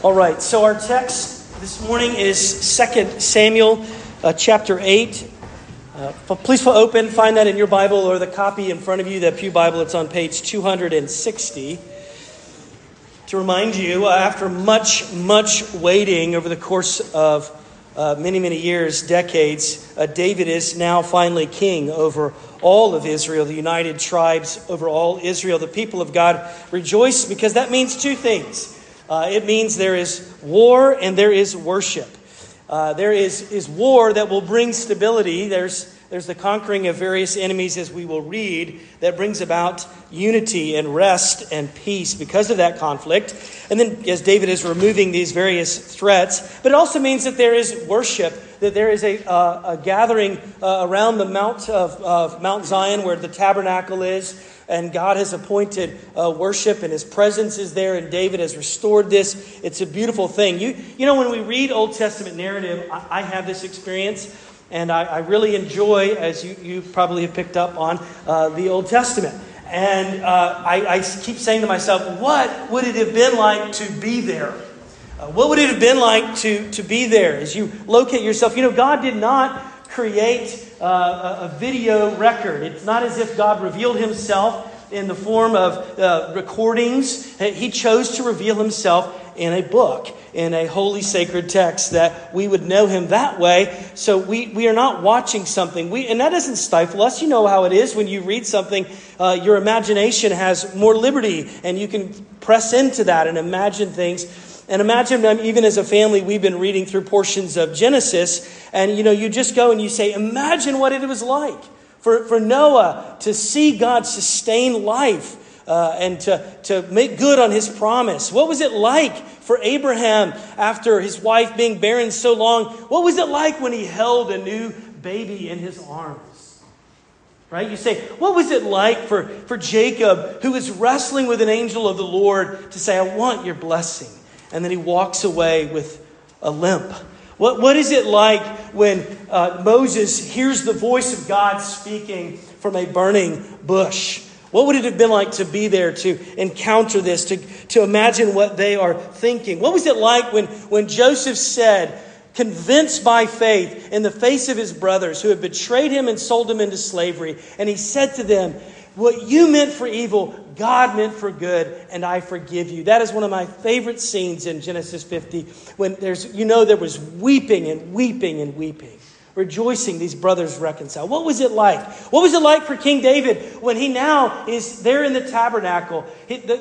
All right, so our text this morning is 2 Samuel uh, chapter 8. Uh, please open, find that in your Bible or the copy in front of you, the Pew Bible. It's on page 260. To remind you, uh, after much, much waiting over the course of uh, many, many years, decades, uh, David is now finally king over all of Israel, the united tribes over all Israel. The people of God rejoice because that means two things. Uh, it means there is war and there is worship. Uh, there is, is war that will bring stability. There's, there's the conquering of various enemies, as we will read, that brings about unity and rest and peace because of that conflict. And then, as David is removing these various threats, but it also means that there is worship, that there is a, uh, a gathering uh, around the Mount of, of Mount Zion where the tabernacle is and God has appointed uh, worship, and His presence is there, and David has restored this. It's a beautiful thing. You, you know, when we read Old Testament narrative, I, I have this experience, and I, I, really enjoy, as you, you probably have picked up on, uh, the Old Testament. And uh, I, I, keep saying to myself, what would it have been like to be there? Uh, what would it have been like to, to be there as you locate yourself? You know, God did not create a, a, video record. It's not as if God revealed himself in the form of uh, recordings. He chose to reveal himself in a book, in a holy sacred text, that we would know him that way. So we, we are not watching something. We, and that doesn't stifle us. You know how it is when you read something, uh, your imagination has more liberty, and you can press into that and imagine things and imagine, even as a family, we've been reading through portions of Genesis, and you know, you just go and you say, Imagine what it was like for, for Noah to see God sustain life. Uh, and to, to make good on his promise. What was it like for Abraham after his wife being barren so long? What was it like when he held a new baby in his arms? Right? You say, what was it like for, for Jacob who was wrestling with an angel of the Lord to say, I want your blessing? And then he walks away with a limp. What, what is it like when uh, Moses hears the voice of God speaking from a burning bush? What would it have been like to be there, to encounter this, to, to imagine what they are thinking? What was it like when, when Joseph said, convinced by faith in the face of his brothers who had betrayed him and sold him into slavery, and he said to them, What you meant for evil, God meant for good, and I forgive you. That is one of my favorite scenes in Genesis 50 when there's, you know, there was weeping and weeping and weeping, rejoicing these brothers reconciled. What was it like? What was it like for King David when he now is there in the tabernacle?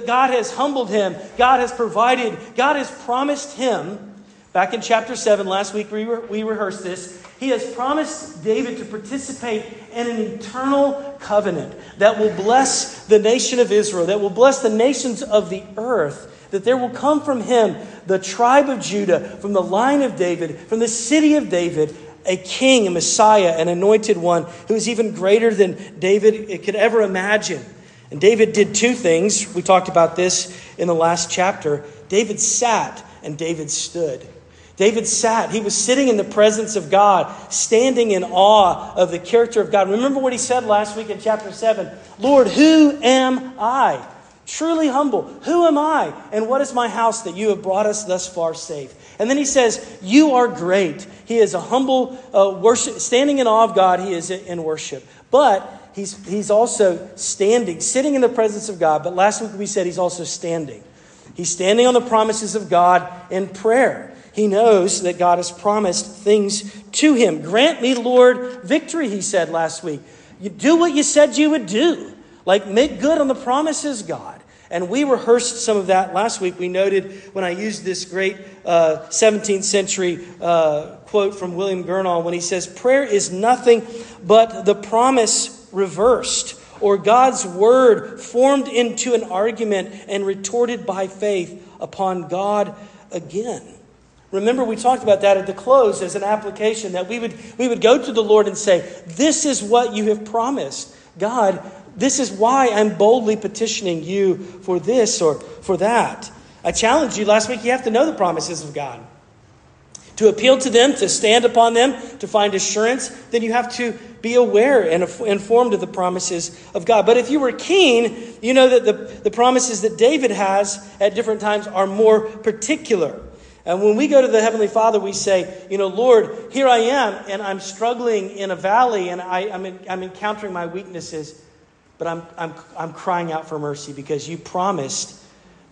God has humbled him, God has provided, God has promised him. Back in chapter 7, last week we, re- we rehearsed this. He has promised David to participate in an eternal covenant that will bless the nation of Israel, that will bless the nations of the earth, that there will come from him the tribe of Judah, from the line of David, from the city of David, a king, a Messiah, an anointed one who is even greater than David could ever imagine. And David did two things. We talked about this in the last chapter. David sat and David stood. David sat. He was sitting in the presence of God, standing in awe of the character of God. Remember what he said last week in chapter 7 Lord, who am I? Truly humble. Who am I? And what is my house that you have brought us thus far safe? And then he says, You are great. He is a humble uh, worship, standing in awe of God. He is in worship. But he's, he's also standing, sitting in the presence of God. But last week we said he's also standing. He's standing on the promises of God in prayer. He knows that God has promised things to him. Grant me, Lord, victory, he said last week. You do what you said you would do. Like make good on the promises, God. And we rehearsed some of that last week. We noted when I used this great uh, 17th century uh, quote from William Gurnall when he says, Prayer is nothing but the promise reversed, or God's word formed into an argument and retorted by faith upon God again. Remember, we talked about that at the close as an application that we would, we would go to the Lord and say, This is what you have promised. God, this is why I'm boldly petitioning you for this or for that. I challenged you last week, you have to know the promises of God. To appeal to them, to stand upon them, to find assurance, then you have to be aware and informed of the promises of God. But if you were keen, you know that the, the promises that David has at different times are more particular. And when we go to the Heavenly Father, we say, You know, Lord, here I am, and I'm struggling in a valley, and I, am in, I'm encountering my weaknesses, but I'm, I'm, I'm crying out for mercy because you promised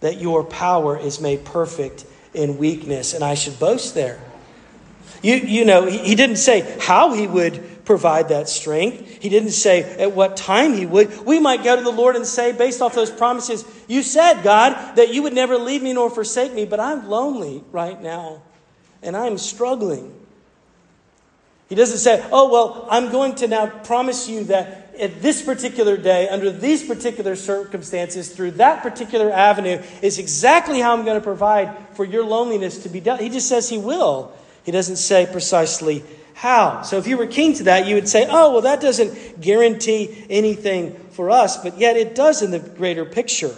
that your power is made perfect in weakness, and I should boast there. You, you know, he, he didn't say how he would provide that strength. He didn't say at what time he would. We might go to the Lord and say, based off those promises, you said, God, that you would never leave me nor forsake me, but I'm lonely right now and I'm struggling. He doesn't say, oh, well, I'm going to now promise you that at this particular day, under these particular circumstances, through that particular avenue, is exactly how I'm going to provide for your loneliness to be dealt. He just says he will. He doesn't say precisely how. So if you were keen to that, you would say, oh, well, that doesn't guarantee anything for us, but yet it does in the greater picture.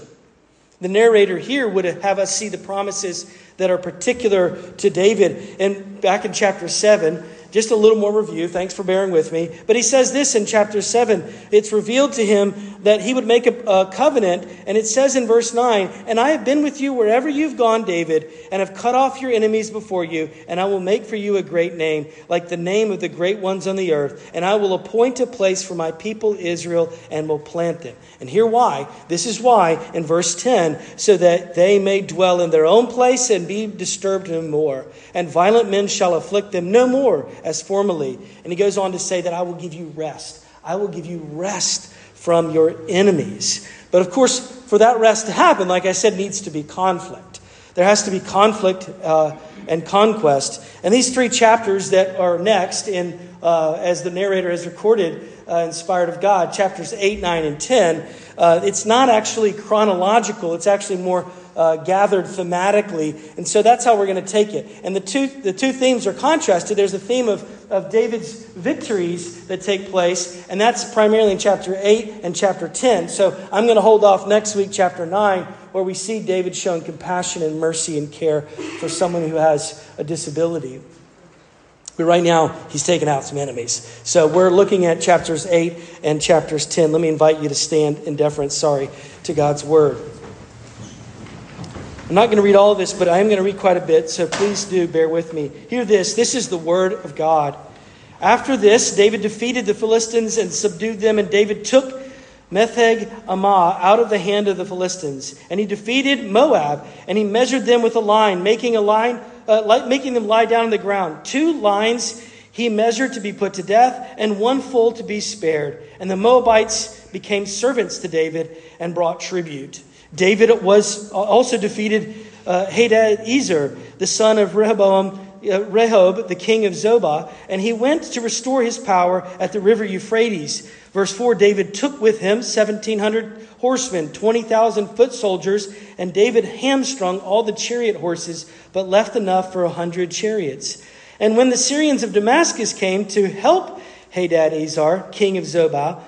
The narrator here would have us see the promises that are particular to David. And back in chapter 7, just a little more review. Thanks for bearing with me. But he says this in chapter 7. It's revealed to him that he would make a, a, covenant. And it says in verse 9, And I have been with you wherever you've gone, David, and have cut off your enemies before you, and I will make for you a great name, like the name of the great ones on the earth. And I will appoint a place for my people Israel and will plant them. And here why. This is why in verse 10, so that they may dwell in their own place and be disturbed no more. And violent men shall afflict them no more as formerly. And he goes on to say that I will give you rest. I will give you rest from your enemies. But of course, for that rest to happen, like I said, needs to be conflict. There has to be conflict uh, and conquest. And these three chapters that are next, in uh, as the narrator has recorded, uh, inspired of God, chapters 8, 9, and 10, uh, it's not actually chronological. It's actually more uh, gathered thematically. And so that's how we're going to take it. And the two, the two themes are contrasted. There's a theme of, of David's victories that take place, and that's primarily in chapter 8 and chapter 10. So I'm going to hold off next week, chapter 9, where we see David showing compassion and mercy and care for someone who has a disability. But right now, he's taken out some enemies. So we're looking at chapters 8 and chapters 10. Let me invite you to stand in deference, sorry, to God's word. I'm not going to read all of this, but I am going to read quite a bit, so please do bear with me. Hear this this is the word of God. After this, David defeated the Philistines and subdued them, and David took Metheg Ammah out of the hand of the Philistines. And he defeated Moab, and he measured them with a line, making, a line, uh, making them lie down on the ground. Two lines he measured to be put to death, and one full to be spared. And the Moabites became servants to David and brought tribute. David was also defeated uh, Hadadezer, the son of Rehoboam, uh, Rehob, the king of Zobah, and he went to restore his power at the river Euphrates. Verse 4 David took with him 1,700 horsemen, 20,000 foot soldiers, and David hamstrung all the chariot horses, but left enough for a hundred chariots. And when the Syrians of Damascus came to help Hadadezer, king of Zobah,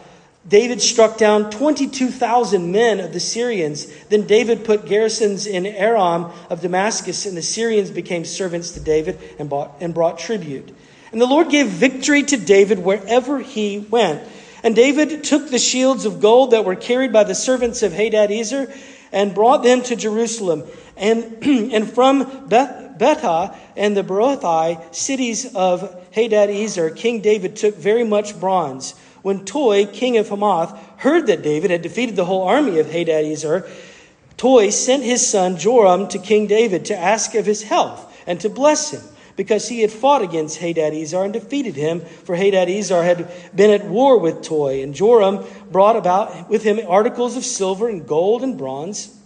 David struck down 22,000 men of the Syrians. Then David put garrisons in Aram of Damascus, and the Syrians became servants to David and, bought, and brought tribute. And the Lord gave victory to David wherever he went. And David took the shields of gold that were carried by the servants of Hadadezer and brought them to Jerusalem. And, and from Beth, Betah and the Berothai, cities of Hadadezer, King David took very much bronze. When Toi, king of Hamath, heard that David had defeated the whole army of Hadadezer, Toi sent his son Joram to King David to ask of his health and to bless him, because he had fought against Hadadezer and defeated him, for Hadadezer had been at war with Toi. And Joram brought about with him articles of silver and gold and bronze.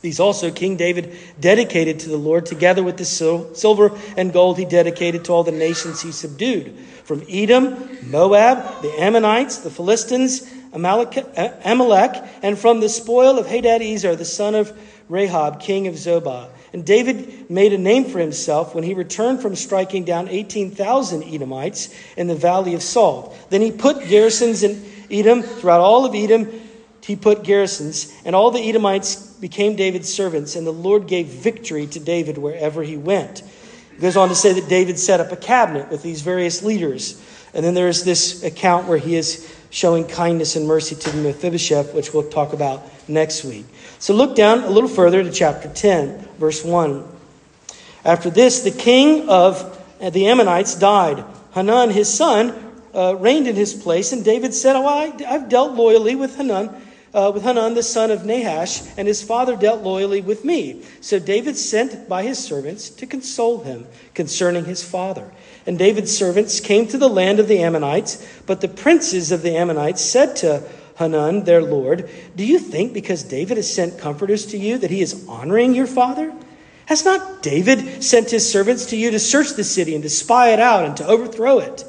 These also King David dedicated to the Lord, together with the silver and gold he dedicated to all the nations he subdued from Edom, Moab, the Ammonites, the Philistines, Amalek, and from the spoil of Hadadezer, the son of Rehob, king of Zobah. And David made a name for himself when he returned from striking down 18,000 Edomites in the valley of Salt. Then he put garrisons in Edom, throughout all of Edom, he put garrisons, and all the Edomites became David's servants, and the Lord gave victory to David wherever he went. It goes on to say that David set up a cabinet with these various leaders. And then there's this account where he is showing kindness and mercy to Mephibosheth, which we'll talk about next week. So look down a little further to chapter 10, verse 1. After this, the king of the Ammonites died. Hanun, his son, uh, reigned in his place, and David said, Oh, I, have dealt loyally with Hanun, uh, with Hanun, the son of Nahash, and his father dealt loyally with me. So David sent by his servants to console him concerning his father. And David's servants came to the land of the Ammonites, but the princes of the Ammonites said to Hanun, their lord, Do you think because David has sent comforters to you that he is honoring your father? Has not David sent his servants to you to search the city and to spy it out and to overthrow it?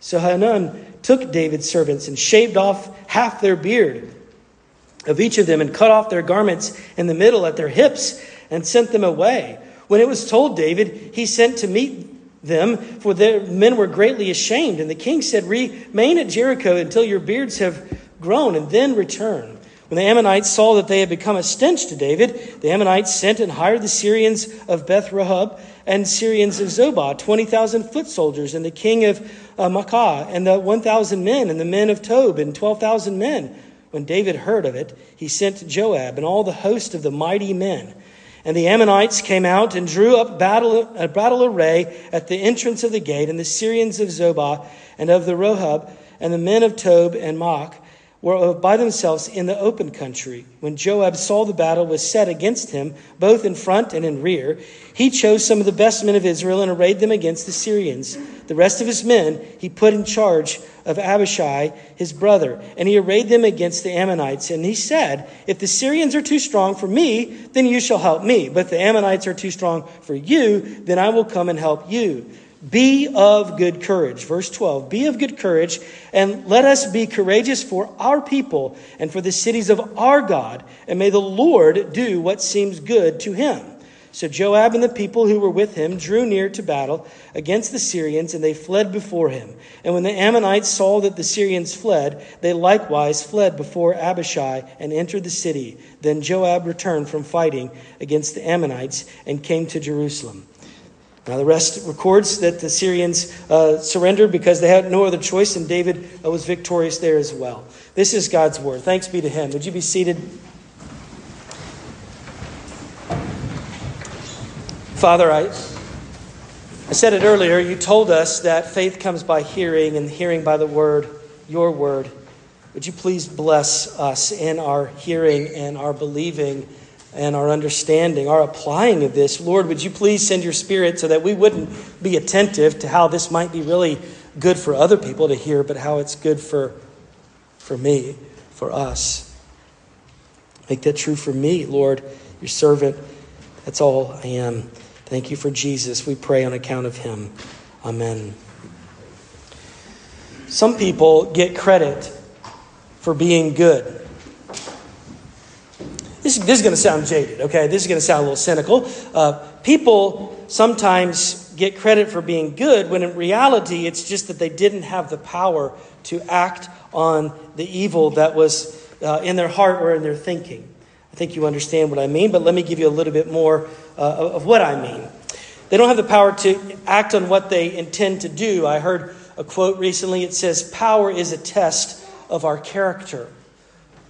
So Hanun took David's servants and shaved off half their beard of each of them and cut off their garments in the middle at their hips and sent them away. When it was told David, he sent to meet them, for their men were greatly ashamed. And the king said, Remain at Jericho until your beards have grown, and then return. When the Ammonites saw that they had become a stench to David, the Ammonites sent and hired the Syrians of Beth Rehob and Syrians of Zobah, 20,000 foot soldiers, and the king of uh, Maacah, and the 1,000 men, and the men of Tob, and 12,000 men. When David heard of it, he sent Joab and all the host of the mighty men. And the Ammonites came out and drew up battle, a battle array at the entrance of the gate, and the Syrians of Zobah and of the Rehob, and the men of Tob and Maach, were by themselves in the open country. When Joab saw the battle was set against him, both in front and in rear, he chose some of the best men of Israel and arrayed them against the Syrians. The rest of his men he put in charge of Abishai, his brother, and he arrayed them against the Ammonites. And he said, If the Syrians are too strong for me, then you shall help me. But if the Ammonites are too strong for you, then I will come and help you. Be of good courage. Verse 12 Be of good courage, and let us be courageous for our people and for the cities of our God, and may the Lord do what seems good to him. So Joab and the people who were with him drew near to battle against the Syrians, and they fled before him. And when the Ammonites saw that the Syrians fled, they likewise fled before Abishai and entered the city. Then Joab returned from fighting against the Ammonites and came to Jerusalem. Now, the rest records that the Syrians uh, surrendered because they had no other choice, and David uh, was victorious there as well. This is God's word. Thanks be to him. Would you be seated? Father, I, I said it earlier. You told us that faith comes by hearing, and hearing by the word, your word. Would you please bless us in our hearing and our believing? And our understanding, our applying of this. Lord, would you please send your spirit so that we wouldn't be attentive to how this might be really good for other people to hear, but how it's good for, for me, for us. Make that true for me, Lord, your servant. That's all I am. Thank you for Jesus. We pray on account of him. Amen. Some people get credit for being good. This, this is going to sound jaded, okay? This is going to sound a little cynical. Uh, people sometimes get credit for being good when in reality it's just that they didn't have the power to act on the evil that was uh, in their heart or in their thinking. I think you understand what I mean, but let me give you a little bit more uh, of what I mean. They don't have the power to act on what they intend to do. I heard a quote recently. It says, Power is a test of our character.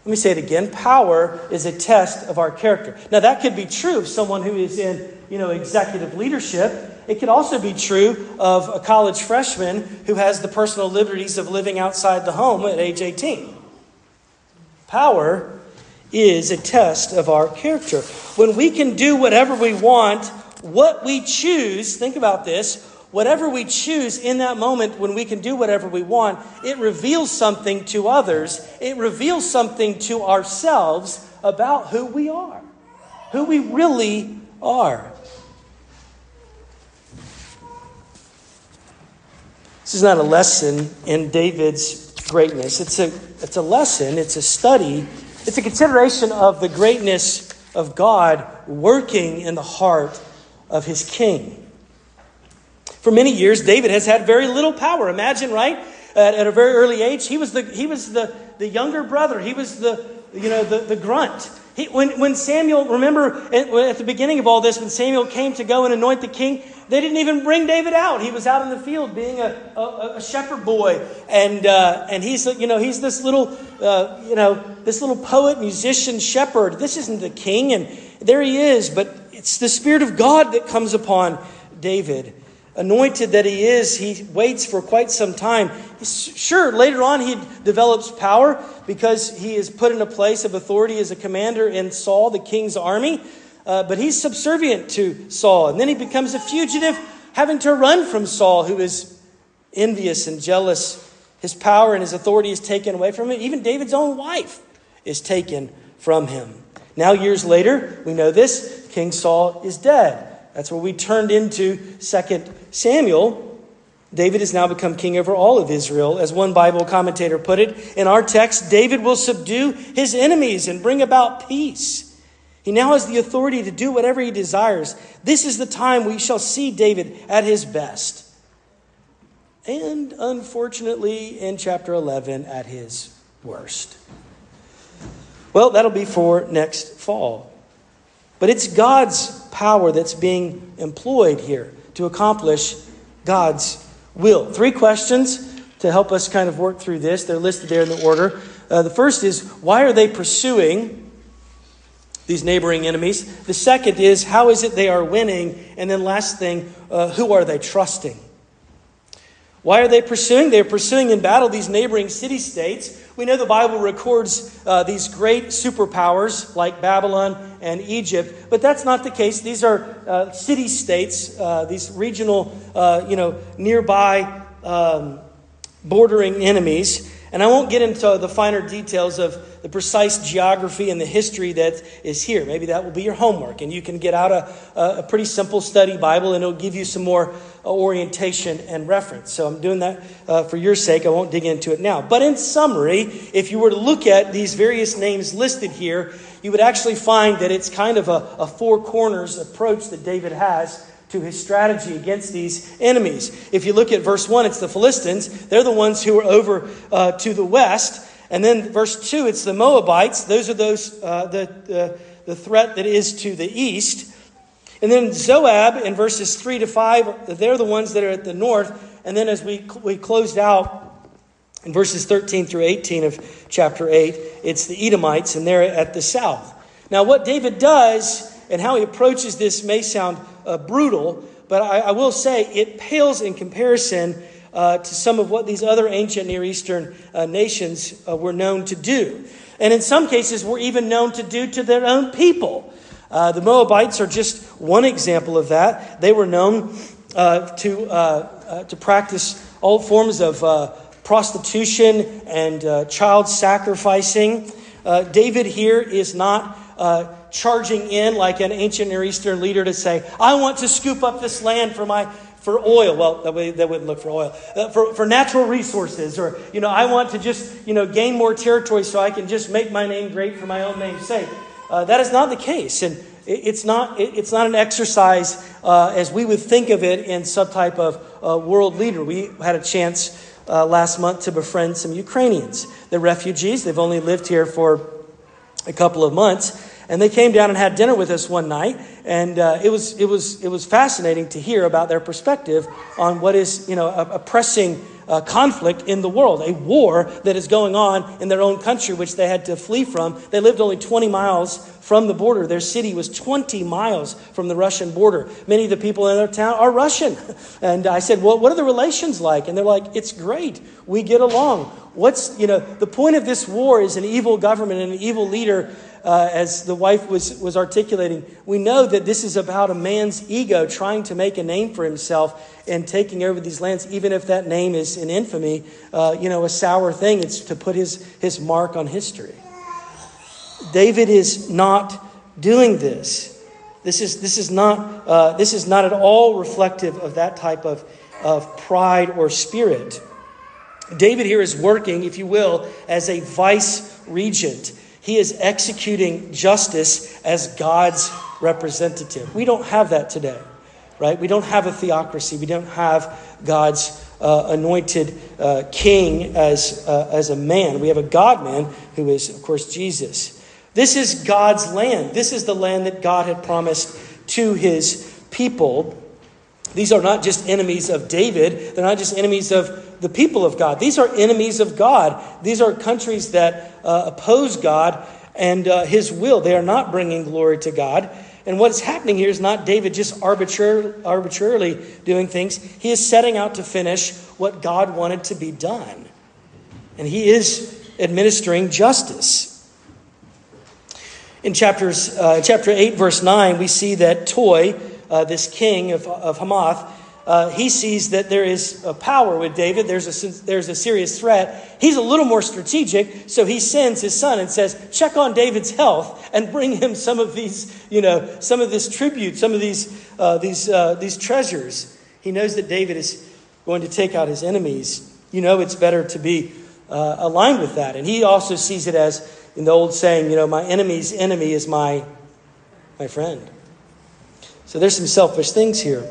Let me say it again. Power is a test of our character. Now, that could be true of someone who is in, you know, executive leadership. It could also be true of a college freshman who has the personal liberties of living outside the home at age 18. Power is a test of our character. When we can do whatever we want, what we choose, think about this, whatever we choose in that moment when we can do whatever we want, it reveals something to others. It reveals something to ourselves about who we are, who we really are. This is not a lesson in David's greatness. It's a, it's a lesson, it's a study, it's a consideration of the greatness of God working in the heart of his king. For many years, David has had very little power. Imagine, right? At, at a very early age, he was the, he was the, the younger brother. He was the, you know, the, the grunt. He, when, when Samuel, remember at, at, the beginning of all this, when Samuel came to go and anoint the king, they didn't even bring David out. He was out in the field being a, a, a shepherd boy. And, uh, and he's, you know, he's this little, uh, you know, this little poet, musician, shepherd. This isn't the king. And there he is. But It's the Spirit of God that comes upon David. Anointed that he is, he waits for quite some time. Sure, later on he develops power because he is put in a place of authority as a commander in Saul, the king's army. Uh, but he's subservient to Saul. And then he becomes a fugitive, having to run from Saul, who is envious and jealous. His power and his authority is taken away from him. Even David's own wife is taken from him. Now, years later, we know this King Saul is dead. That's where we turned into 2 Samuel. David has now become king over all of Israel. As one Bible commentator put it, in our text, David will subdue his enemies and bring about peace. He now has the authority to do whatever he desires. This is the time we shall see David at his best. And unfortunately, in chapter 11, at his worst. Well, that'll be for next fall. But it's God's power that's being employed here to accomplish God's will. Three questions to help us kind of work through this. They're listed there in the order. Uh, the first is why are they pursuing these neighboring enemies. The second is, how is it they are winning? And then, last thing, uh, who are they trusting? Why are they pursuing? They're pursuing in battle these neighboring city states. We know the Bible records uh, these great superpowers like Babylon and Egypt, but that's not the case. These are uh, city states, uh, these regional, uh, you know, nearby um, bordering enemies. And I won't get into the finer details of the precise geography and the history that is here. Maybe that will be your homework, and you can get out a, a pretty simple study Bible, and it'll give you some more uh, orientation and reference. So I'm doing that uh, for your sake. I won't dig into it now. But in summary, if you were to look at these various names listed here, you would actually find that it's kind of a, a four corners approach that David has to his strategy against these enemies. If you look at verse 1, it's the Philistines. They're the ones who are over uh, to the west. And then verse 2, it's the Moabites. Those are those uh, the, the, the threat that is to the east. And then Zobah in verses 3 to 5, they're the ones that are at the north. And then as we, we closed out in verses 13 through 18 of chapter 8, it's the Edomites, and they're at the south. Now, what David does and how he approaches this may sound uh, brutal, but I, I, will say it pales in comparison uh, to some of what these other ancient Near Eastern uh, nations uh, were known to do. And in some cases, were even known to do to their own people. Uh, the Moabites are just one example of that. They were known uh, to, to practice all forms of prostitution and child sacrificing. David here is not charging in like an ancient Near Eastern leader to say, I want to scoop up this land for my for oil. Well, that, way, that wouldn't look for oil. Uh, for, for natural resources. Or, you know, I want to just, you know, gain more territory so I can just make my name great for my own name's sake. Uh, that is not the case. And it's not, it's not an exercise uh, as we would think of it in some type of uh, world leader. We had a chance uh, last month to befriend some Ukrainians. They're refugees. They've only lived here for a couple of months. And they came down and had dinner with us one night, and uh, it, was, it, was, it was fascinating to hear about their perspective on what is you know, a, a pressing uh, conflict in the world, a war that is going on in their own country, which they had to flee from. They lived only 20 miles from the border. Their city was 20 miles from the Russian border. Many of the people in their town are Russian. And I said, Well, what are the relations like? And they're like, It's great. We get along. What's, you know, the point of this war is an evil government and an evil leader uh, as the wife was, was articulating, we know that this is about a man's ego trying to make a name for himself and taking over these lands, even if that name is in infamy, uh, you know, a sour thing. It's to put his, his mark on history. David is not doing this. This is, this is, not, uh, this is not at all reflective of that type of, of pride or spirit. David here is working, if you will, as a vice regent. He is executing justice as God's representative. We don't have that today, right? We don't have a theocracy. We don't have God's uh, anointed uh, king as, uh, as a man. We have a God man who is, of course, Jesus. This is God's land. This is the land that God had promised to his people. These are not just enemies of David, they're not just enemies of the people of God. These are enemies of God. These are countries that uh, oppose God and uh, his will. They are not bringing glory to God. And what's happening here is not David just arbitrar- arbitrarily doing things. He is setting out to finish what God wanted to be done. And he is administering justice. In chapters, uh, chapter 8, verse 9, we see that Toi, uh, this king of, of Hamath, uh, he sees that there is a power with David. There's a, there's a serious threat. He's a little more strategic, so he sends his son and says, check on David's health and bring him some of these, you know, some of this tribute, some of these, uh, these, uh, these treasures. He knows that David is going to take out his enemies. You know, it's better to be uh, aligned with that. And he also sees it as, in the old saying, you know, my enemy's enemy is my, my friend. So there's some selfish things here.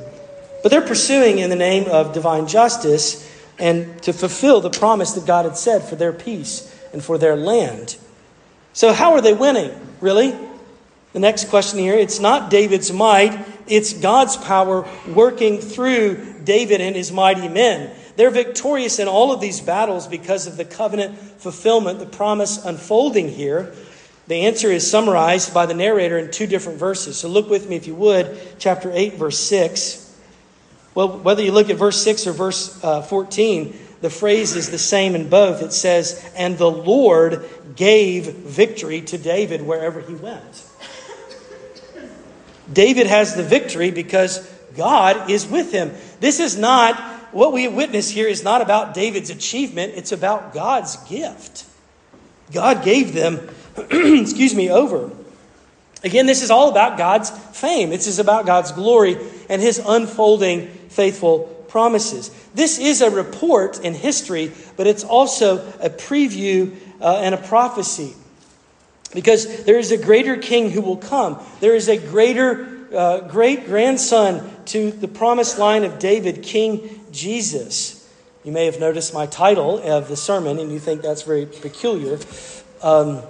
But they're pursuing in the name of divine justice and to fulfill the promise that God had said for their peace and for their land. So, how are they winning, really? The next question here it's not David's might, it's God's power working through David and his mighty men. They're victorious in all of these battles because of the covenant fulfillment, the promise unfolding here. The answer is summarized by the narrator in two different verses. So look with me, if you would, chapter 8, verse 6. Well, whether you look at verse 6 or verse uh, 14, the phrase is the same in both. It says, And the Lord gave victory to David wherever he went. David has the victory because God is with him. This is not, what we witness here is not about David's achievement, it's about God's gift. God gave them, excuse me, over. Again, this is all about God's fame. This is about God's glory and his unfolding faithful promises. This is a report in history, but it's also a preview uh, and a prophecy. Because there is a greater king who will come. There is a greater uh, great grandson to the promised line of David, King Jesus. You may have noticed my title of the sermon, and you think that's very peculiar. Um,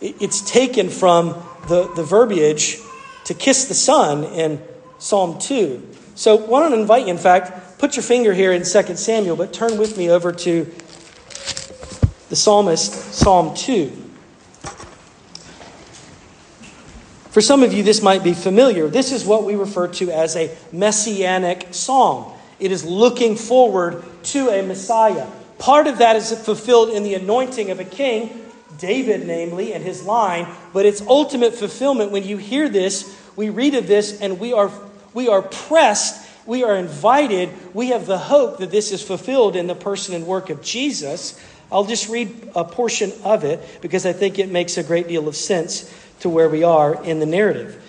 it, it's taken from the, the verbiage to kiss the Son in Psalm 2. So, why don't I invite you, in fact, put your finger here in 2 Samuel, but turn with me over to the psalmist, Psalm 2. For some of you, this might be familiar. This is what we refer to as a messianic psalm. It is looking forward to a Messiah. Part of that is fulfilled in the anointing of a king, David, namely, and his line, but its ultimate fulfillment, when you hear this, we read of this, and we are we are pressed, we are invited, we have the hope that this is fulfilled in the person and work of Jesus. I'll just read a portion of it because I think it makes a great deal of sense to where we are in the narrative.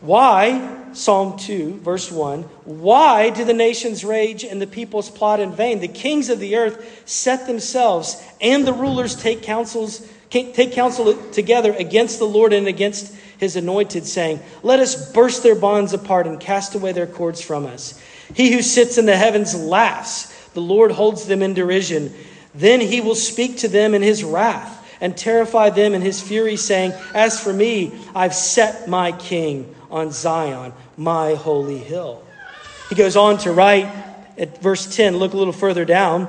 Why, Psalm 2, verse 1, why do the nations rage and the peoples plot in vain? The kings of the earth set themselves, and the rulers take counsels take counsel together against the Lord and against his anointed, saying, Let us burst their bonds apart and cast away their cords from us. He who sits in the heavens laughs, the Lord holds them in derision. Then he will speak to them in his wrath and terrify them in his fury, saying, As for me, I've set my king on Zion, my holy hill. He goes on to write at verse 10, look a little further down.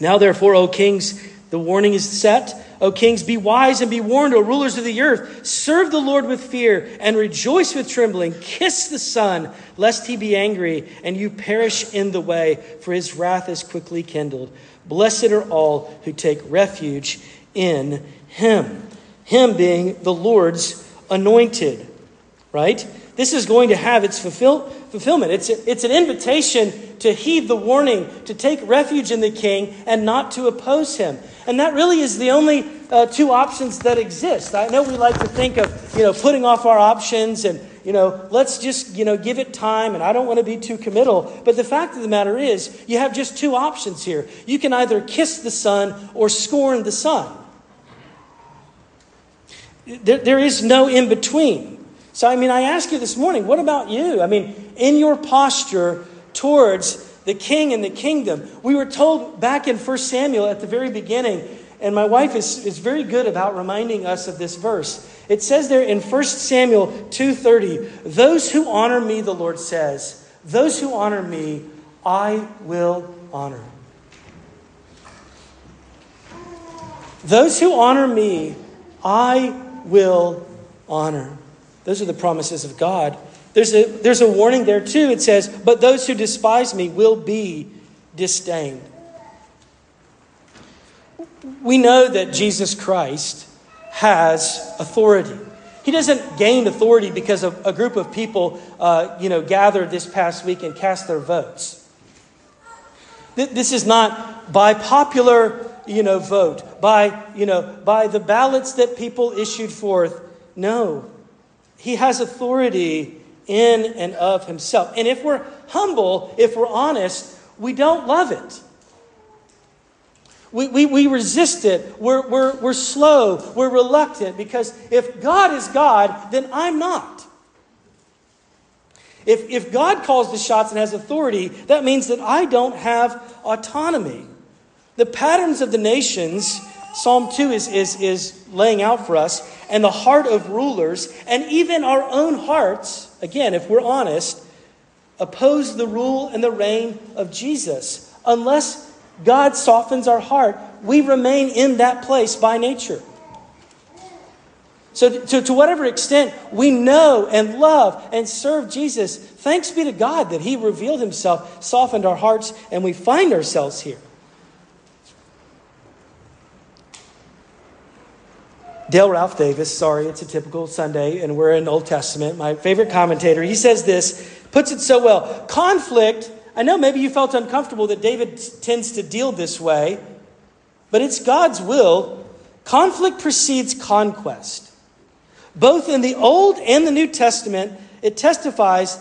Now, therefore, O kings, the warning is set. O kings, be wise and be warned, O rulers of the earth. Serve the Lord with fear and rejoice with trembling. Kiss the Son, lest he be angry and you perish in the way, for his wrath is quickly kindled. Blessed are all who take refuge in him. Him being the Lord's anointed, right? This is going to have its fulfill, fulfillment. It's, it's an invitation to heed the warning, to take refuge in the king and not to oppose him. And that really is the only uh, two options that exist. I know we like to think of, you know, putting off our options and, you know, let's just, you know, give it time and I don't want to be too committal. But the fact of the matter is, you have just two options here. You can either kiss the Son or scorn the Son. There, there is no in between. So, I mean, I ask you this morning, what about you? I mean, in your posture towards the king and the kingdom. We were told back in 1 Samuel at the very beginning, and my wife is, is very good about reminding us of this verse. It says there in 1 Samuel 2:30, "Those who honor me," the Lord says, "those who honor me, I will honor." Those who honor me, I will honor. Those are the promises of God. There's a, there's a warning there too. It says, But those who despise me will be disdained. We know that Jesus Christ has authority. He doesn't gain authority because of a group of people, uh, you know, gathered this past week and cast their votes. This is not by popular, you know, vote, by, you know, by the ballots that people issued forth. No. He has authority in and of himself. And if we're humble, if we're honest, we don't love it. We, we, we resist it. We're, we're, we're slow. We're reluctant because if God is God, then I'm not. If, if God calls the shots and has authority, that means that I don't have autonomy. The patterns of the nations, Psalm 2 is, is, is laying out for us, and the heart of rulers, and even our own hearts, again, if we're honest, oppose the rule and the reign of Jesus. Unless God softens our heart, we remain in that place by nature. So, to, to whatever extent we know and love and serve Jesus, thanks be to God that He revealed Himself, softened our hearts, and we find ourselves here. Dale Ralph Davis, sorry, it's a typical Sunday, and we're in Old Testament. My favorite commentator, he says this, puts it so well. Conflict, I know maybe you felt uncomfortable that David tends to deal this way, but it's God's will. Conflict precedes conquest. Both in the Old and the New Testament, it testifies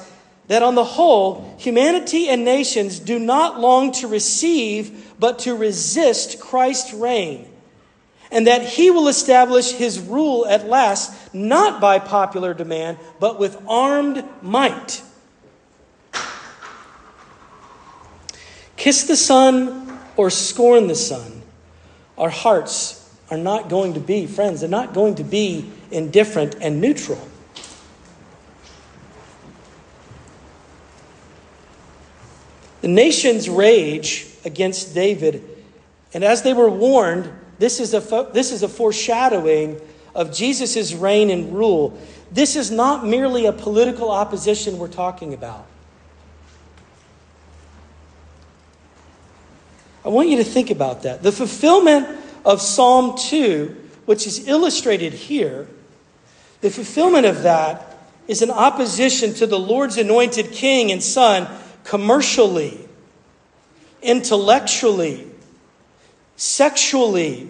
that on the whole, humanity and nations do not long to receive, but to resist Christ's reign. And that he will establish his rule at last, not by popular demand, but with armed might. Kiss the Son or scorn the Son. Our hearts are not going to be, friends, they're not going to be indifferent and neutral. The nations rage against David, and as they were warned, this is a, this is a foreshadowing of Jesus' reign and rule. This is not merely a political opposition we're talking about. I want you to think about that. The fulfillment of Psalm 2, which is illustrated here, the fulfillment of that is an opposition to the Lord's anointed king and son commercially, intellectually, sexually,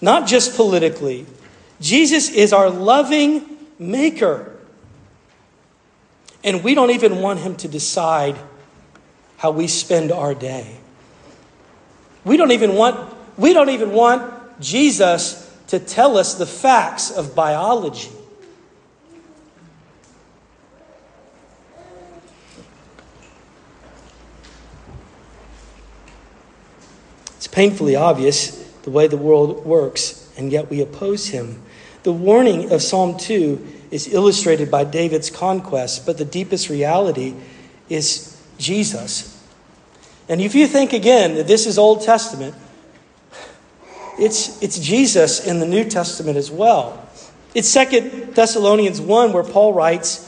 not just politically. Jesus is our loving maker. And we don't even want him to decide how we spend our day. We don't even want, we don't even want Jesus to tell us the facts of biology. It's painfully obvious the way the world works, and yet we oppose him. The warning of Psalm 2 is illustrated by David's conquest, but the deepest reality is Jesus. And if you think again that this is Old Testament, it's, it's Jesus in the New Testament as well. It's Second Thessalonians 1 where Paul writes,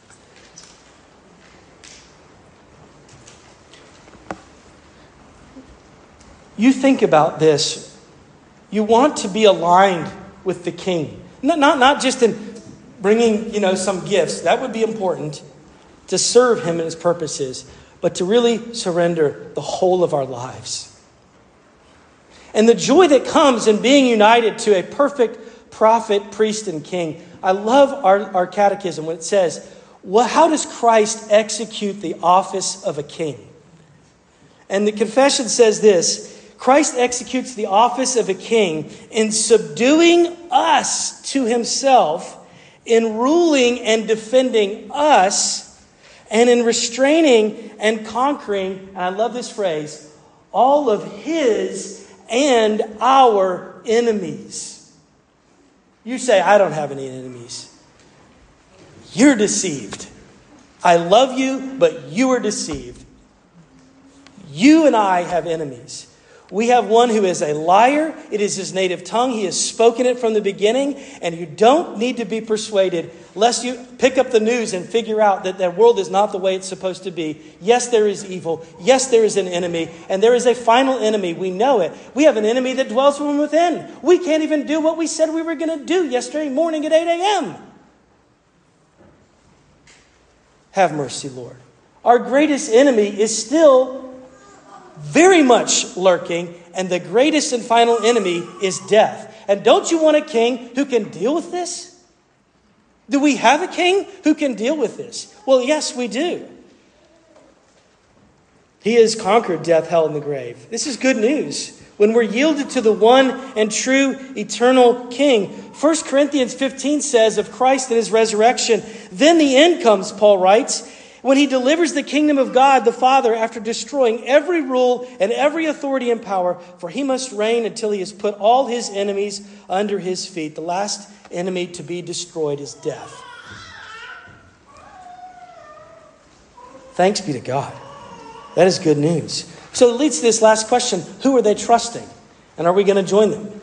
You think about this. You want to be aligned with the king. Not, not, not just in bringing, you know, some gifts. That would be important to serve him and his purposes, but to really surrender the whole of our lives. And the joy that comes in being united to a perfect prophet, priest, and king. I love our, our catechism when it says, well, how does Christ execute the office of a king? And the confession says this Christ executes the office of a king in subduing us to himself in ruling and defending us, and in restraining and conquering, and I love this phrase, all of his and our enemies. You say, I don't have any enemies. You're deceived. I love you, but you are deceived. You and I have enemies. We have one who is a liar. It is his native tongue. He has spoken it from the beginning. And you don't need to be persuaded, lest you pick up the news and figure out that the world is not the way it's supposed to be. Yes, there is evil. Yes, there is an enemy. And there is a final enemy. We know it. We have an enemy that dwells from within. We can't even do what we said we were going to do yesterday morning at 8 a.m. Have mercy, Lord. Our greatest enemy is still very much lurking, and the greatest and final enemy is death. And don't you want a king who can deal with this? Do we have a king who can deal with this? Well, yes, we do. He has conquered death, hell, and the grave. This is good news. When we're yielded to the one and true eternal King. 1 Corinthians 15 says of Christ and his resurrection, then the end comes, Paul writes when he delivers the kingdom of God the Father after destroying every rule and every authority and power, for he must reign until he has put all his enemies under his feet. The last enemy to be destroyed is death. Thanks be to God. That is good news. So it leads to this last question who are they trusting? And are we going to join them?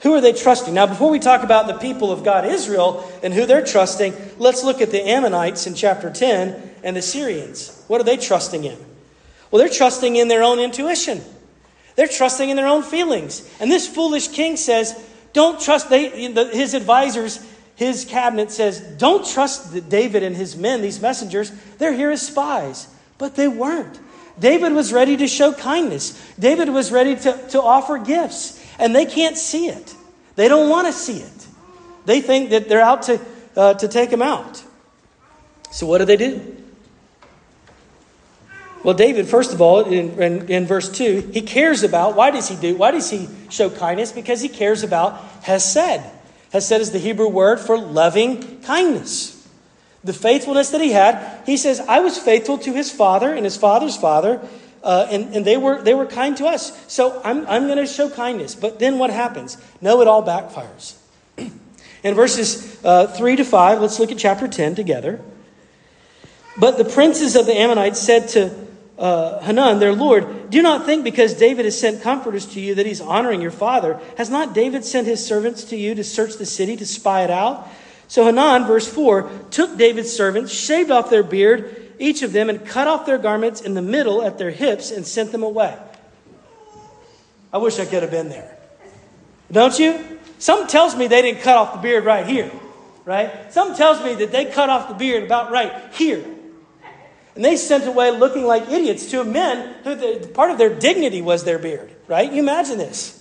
Who are they trusting? Now, before we talk about the people of God, Israel, and who they're trusting, let's look at the Ammonites in chapter 10 and the Syrians. What are they trusting in? Well, they're trusting in their own intuition. They're trusting in their own feelings. And this foolish king says, don't trust, they, his advisors, his cabinet says, don't trust David and his men, these messengers. They're here as spies. But they weren't. David was ready to show kindness. David was ready to, to offer gifts. And they can't see it. They don't want to see it. They think that they're out to, uh, to take him out. So what do they do? Well, David, first of all, in, in, in, verse 2, he cares about, why does he do, why does he show kindness? Because he cares about hesed. Hesed is the Hebrew word for loving kindness. The faithfulness that he had, he says, I was faithful to his father and his father's father, uh, and, and they, were, they were kind to us. So I'm, I'm going to show kindness. But then what happens? No, it all backfires. in verses uh, 3 to 5, let's look at chapter 10 together. But the princes of the Ammonites said to uh, Hanun, their Lord, do not think because David has sent comforters to you that he's honoring your father. Has not David sent his servants to you to search the city, to spy it out? So Hanun, verse 4, took David's servants, shaved off their beard, each of them, and cut off their garments in the middle at their hips and sent them away. I wish I could have been there. Don't you? Some tells me they didn't cut off the beard right here, right? Some tells me that they cut off the beard about right here. And they sent away looking like idiots to men who the, part of their dignity was their beard, right? You imagine this.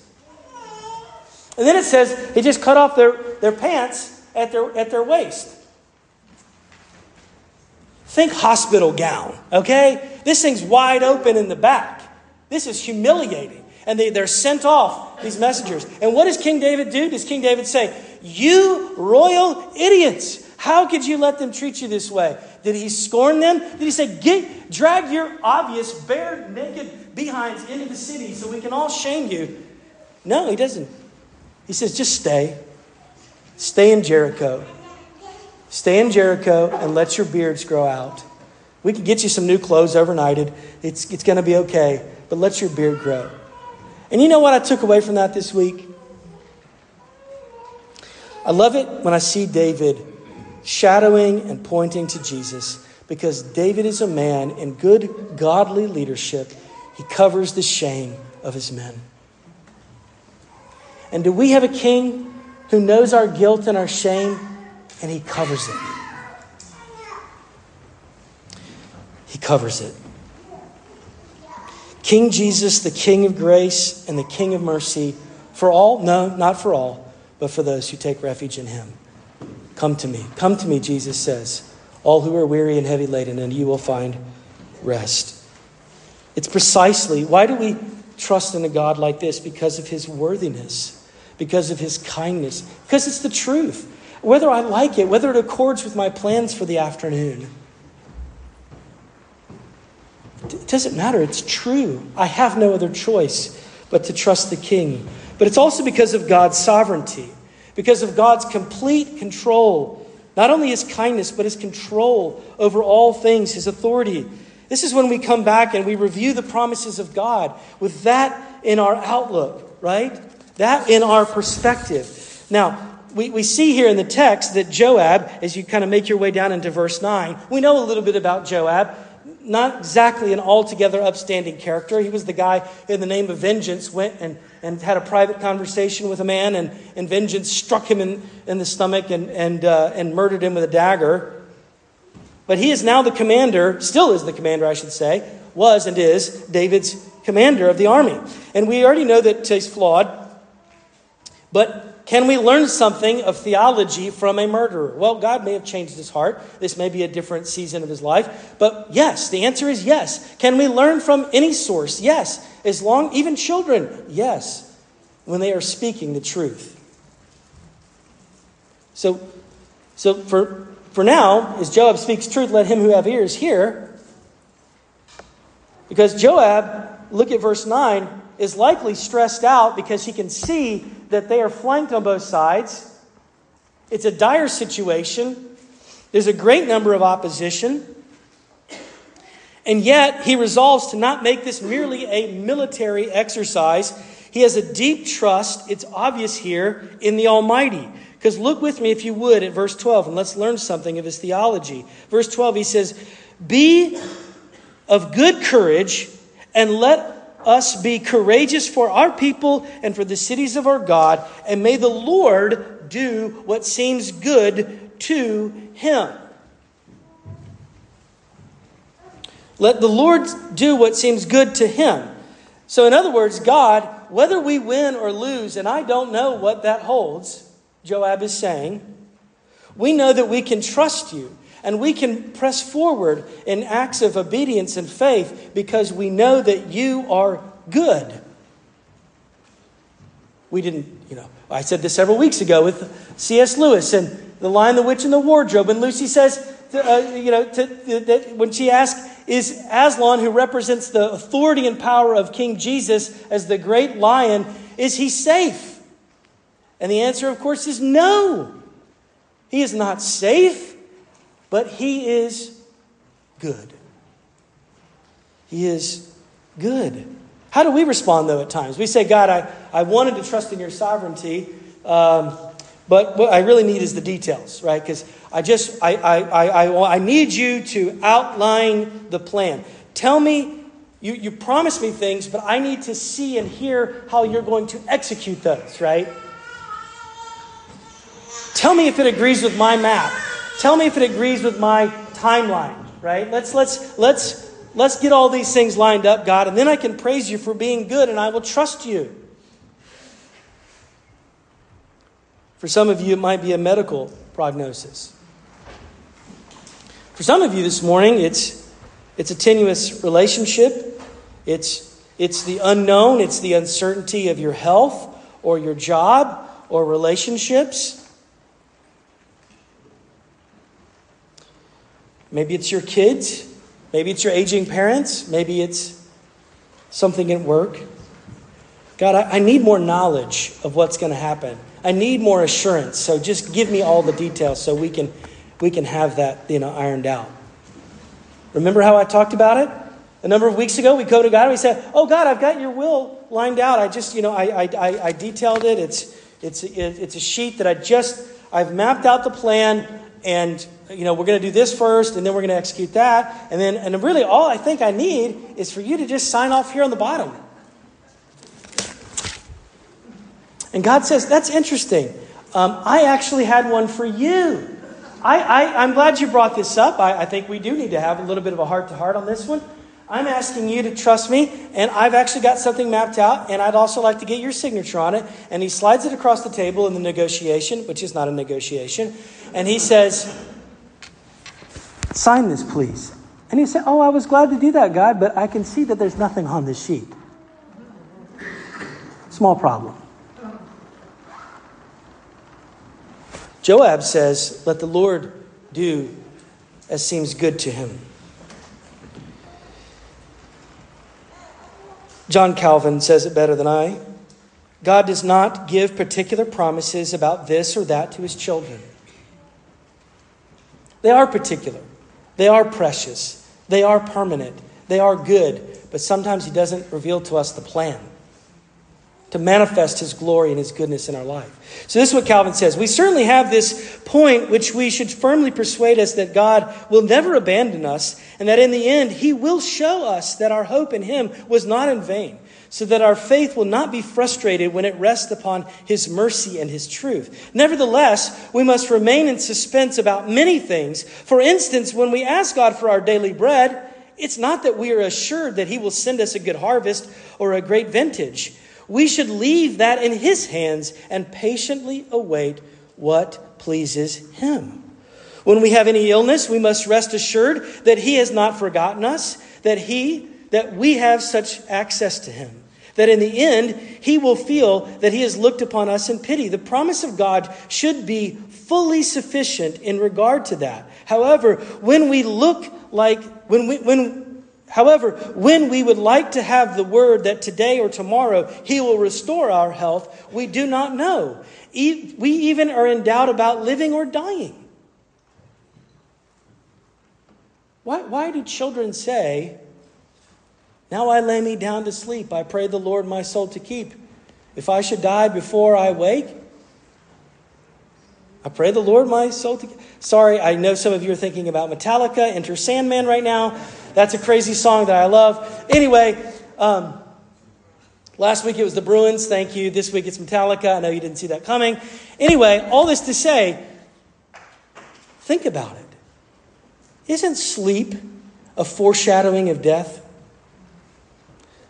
And then it says he just cut off their, their pants at their, at their waist. Think hospital gown, okay? This thing's wide open in the back. This is humiliating. And they, they're sent off, these messengers. And what does King David do? Does King David say, You royal idiots, how could you let them treat you this way? Did he scorn them? Did he say, Get, drag your obvious, bare, naked behinds into the city so we can all shame you? No, he doesn't. He says, Just stay. Stay in Jericho. Stay in Jericho and let your beards grow out. We can get you some new clothes overnighted. It's, it's going to be okay, but let your beard grow. And you know what I took away from that this week? I love it when I see David shadowing and pointing to Jesus because David is a man in good, godly leadership. He covers the shame of his men. And do we have a king who knows our guilt and our shame and he covers it? He covers it. King Jesus, the King of grace and the King of mercy, for all, no, not for all, but for those who take refuge in him. Come to me. Come to me, Jesus says, all who are weary and heavy laden, and you will find rest. It's precisely why do we trust in a God like this? Because of his worthiness, because of his kindness, because it's the truth. Whether I like it, whether it accords with my plans for the afternoon. It doesn't matter. It's true. I have no other choice but to trust the king. But it's also because of God's sovereignty, because of God's complete control. Not only his kindness, but his control over all things, his authority. This is when we come back and we review the promises of God with that in our outlook, right? That in our perspective. Now, we, we see here in the text that Joab, as you kind of make your way down into verse 9, we know a little bit about Joab not exactly an altogether upstanding character. He was the guy in the name of vengeance went and, and had a private conversation with a man, and, and vengeance struck him in, in the stomach and, and, uh, and murdered him with a dagger. But he is now the commander, still is the commander, I should say, was and is David's commander of the army. And we already know that he's flawed, but can we learn something of theology from a murderer? Well, God may have changed his heart. This may be a different season of his life. But yes, the answer is yes. Can we learn from any source? Yes. As long, even children, yes, when they are speaking the truth. So, so for, for now, as Joab speaks truth, let him who have ears hear. Because Joab, look at verse 9, is likely stressed out because he can see that they are flanked on both sides. It's a dire situation. There's a great number of opposition. And yet, he resolves to not make this merely a military exercise. He has a deep trust, it's obvious here, in the Almighty. Because look with me, if you would, at verse 12, and let's learn something of his theology. Verse 12, he says, Be of good courage, and let us be courageous for our people and for the cities of our God, and may the Lord do what seems good to him. Let the Lord do what seems good to him. So, in other words, God, whether we win or lose, and I don't know what that holds, Joab is saying, we know that we can trust you and we can press forward in acts of obedience and faith because we know that you are good. We didn't, you know, I said this several weeks ago with C.S. Lewis and The Lion, the Witch, and the Wardrobe. And Lucy says, uh, you know, to, to, when she asks, is Aslan, who represents the authority and power of King Jesus as the great lion, is he safe? And the answer, of course, is no. He is not safe but He is good. He is good. How do we respond, though, at times? We say, God, I, I wanted to trust in your sovereignty, um, but what I really need is the details, right? Because I just, I, I, I, I, I need you to outline the plan. Tell me, you, you promised me things, but I need to see and hear how you're going to execute those, right? Tell me if it agrees with my map. Tell me if it agrees with my timeline, right? Let's let's let's let's get all these things lined up, God, and then I can praise you for being good and I will trust you. For some of you, it might be a medical prognosis. For some of you this morning, it's, it's a tenuous relationship. It's, it's the unknown. It's the uncertainty of your health or your job or relationships. Maybe it's your kids. Maybe it's your aging parents. Maybe it's something at work. God, I, I need more knowledge of what's going to happen. I need more assurance. So just give me all the details so we can, we can have that you know, ironed out. Remember how I talked about it? A number of weeks ago, we go to God and we said, Oh, God, I've got your will lined out. I just, you know, I, I, I detailed it. It's, it's, it's a sheet that I just, I've mapped out the plan and you know, we're going to do this first, and then we're going to execute that. And then, and really, all I think I need is for you to just sign off here on the bottom. And God says, That's interesting. Um, I actually had one for you. I, am glad you brought this up. I, I think we do need to have a little bit of a heart to heart on this one. I'm asking you to trust me, and I've actually got something mapped out, and I'd also like to get your signature on it. And he slides it across the table in the negotiation, which is not a negotiation, and he says, Sign this, please. And he said, Oh, I was glad to do that, God, but I can see that there's nothing on this sheet. Small problem. Joab says, Let the Lord do as seems good to him. John Calvin says it better than I. God does not give particular promises about this or that to his children. They are particular, they are precious, they are permanent, they are good, but sometimes he doesn't reveal to us the plan to manifest his glory and his goodness in our life. So, this is what Calvin says. We certainly have this point which we should firmly persuade us that God will never abandon us, and that in the end, he will show us that our hope in him was not in vain, so that our faith will not be frustrated when it rests upon his mercy and his truth. Nevertheless, we must remain in suspense about many things. For instance, when we ask God for our daily bread, it's not that we are assured that he will send us a good harvest or a great vintage. We should leave that in His hands and patiently await what pleases Him. When we have any illness, we must rest assured that He has not forgotten us, that He, that we have such access to Him. That in the end, He will feel that He has looked upon us in pity. The promise of God should be fully sufficient in regard to that. However, when we look like, when we, when However, when we would like to have the word that today or tomorrow he will restore our health, we do not know. We even are in doubt about living or dying. Why, why do children say, Now I lay me down to sleep, I pray the Lord my soul to keep? If I should die before I wake, I pray the Lord my soul to keep. Sorry, I know some of you are thinking about Metallica, Enter Sandman right now. That's a crazy song that I love. Anyway, um, last week it was the Bruins. Thank you. This week it's Metallica. I know you didn't see that coming. Anyway, all this to say, think about it. Isn't sleep a foreshadowing of death?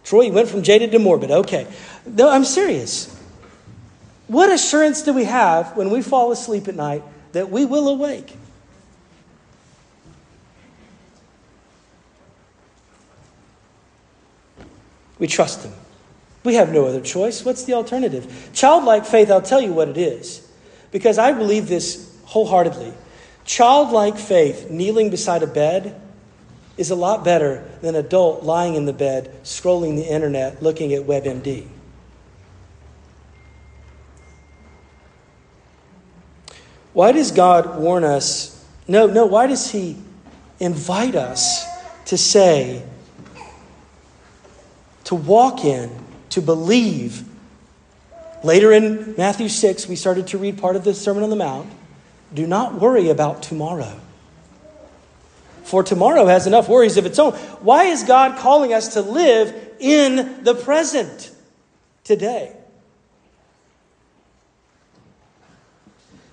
Troy, you went from jaded to morbid. Okay. No, I'm serious. What assurance do we have when we fall asleep at night that we will awake? We trust Him. We have no other choice. What's the alternative? Childlike faith, I'll tell you what it is, because I believe this wholeheartedly. Childlike faith, kneeling beside a bed, is a lot better than an adult lying in the bed, scrolling the internet, looking at WebMD. Why does God warn us? No, no, why does He invite us to say, to walk in, to believe. Later in Matthew 6, we started to read part of the Sermon on the Mount. Do not worry about tomorrow. For tomorrow has enough worries of its own. Why is God calling us to live in the present today?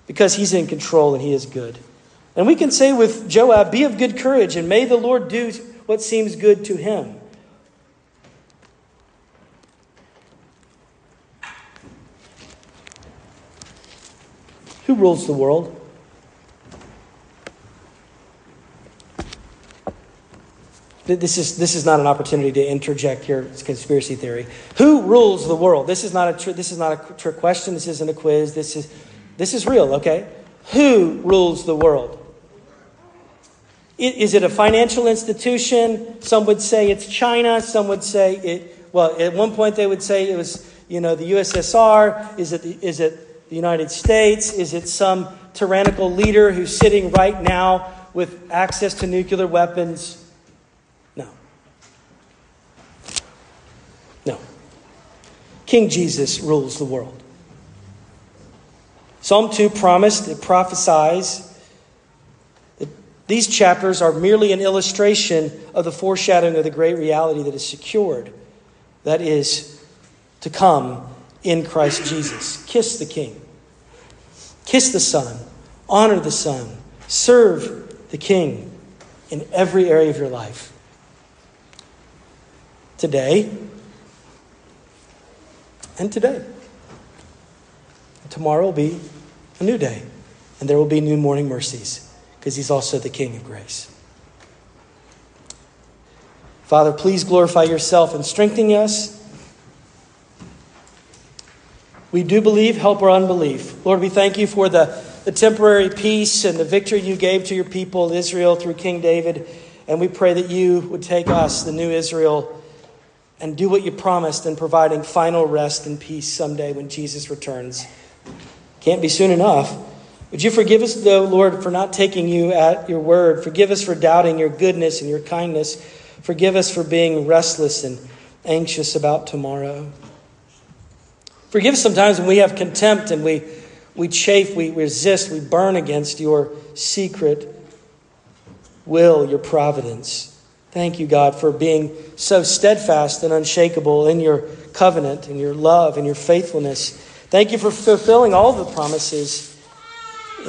Because He's in control and He is good. And we can say with Joab, Be of good courage, and may the Lord do what seems good to him. Who rules the world? This is, this is not an opportunity to interject your conspiracy theory. Who rules the world? This is not a, tr- this is not a trick question. This isn't a quiz. This is, this is real, okay? Who rules the world? Is it a financial institution? Some would say it's China. Some would say it, well, at one point they would say it was, you know, the USSR. Is it, is it the United States? Is it some tyrannical leader who's sitting right now with access to nuclear weapons? No. No. King Jesus rules the world. Psalm 2 promised, it prophesies that these chapters are merely an illustration of the foreshadowing of the great reality that is secured, that is to come in Christ Jesus. Kiss the King. Kiss the Son. Honor the Son. Serve the King in every area of your life. Today and today. Tomorrow will be a new day, and there will be new morning mercies because He's also the King of grace. Father, please glorify yourself in strengthening us we do believe, help our unbelief. Lord, we thank you for the the temporary peace and the victory you gave to your people, Israel, through King David. And we pray that you would take us, the new Israel, and do what you promised in providing final rest and peace someday when Jesus returns. Can't be soon enough. Would you forgive us, though, Lord, for not taking you at your word? Forgive us for doubting your goodness and your kindness. Forgive us for being restless and anxious about tomorrow. Forgive us sometimes when we have contempt and we, we chafe, we resist, we burn against your secret will, your providence. Thank you, God, for being so steadfast and unshakable in your covenant and your love and your faithfulness. Thank you for fulfilling all the promises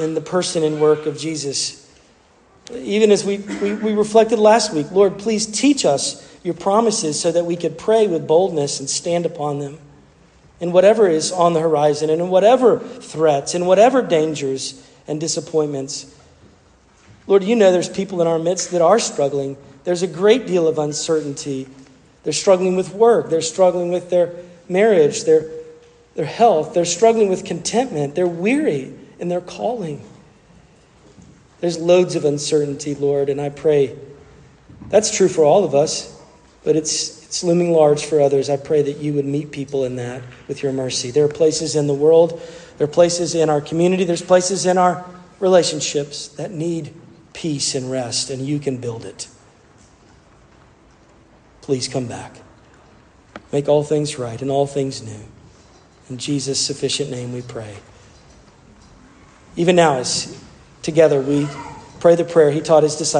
in the person and work of Jesus. Even as we, we, we, reflected last week, Lord, please teach us your promises so that we could pray with boldness and stand upon them in whatever is on the horizon and in whatever threats, in whatever dangers and disappointments. Lord, you know there's people in our midst that are struggling. There's a great deal of uncertainty. They're struggling with work, they're struggling with their marriage, their, their health, they're struggling with contentment, they're weary in their calling. There's loads of uncertainty, Lord, and I pray that's true for all of us, but it's, it's looming large for others. I pray that you would meet people in that with your mercy. There are places in the world, there are places in our community, there's places in our relationships that need peace and rest, and you can build it. Please come back. Make all things right and all things new. In Jesus' sufficient name we pray. Even now, as together we pray the prayer he taught his disciples.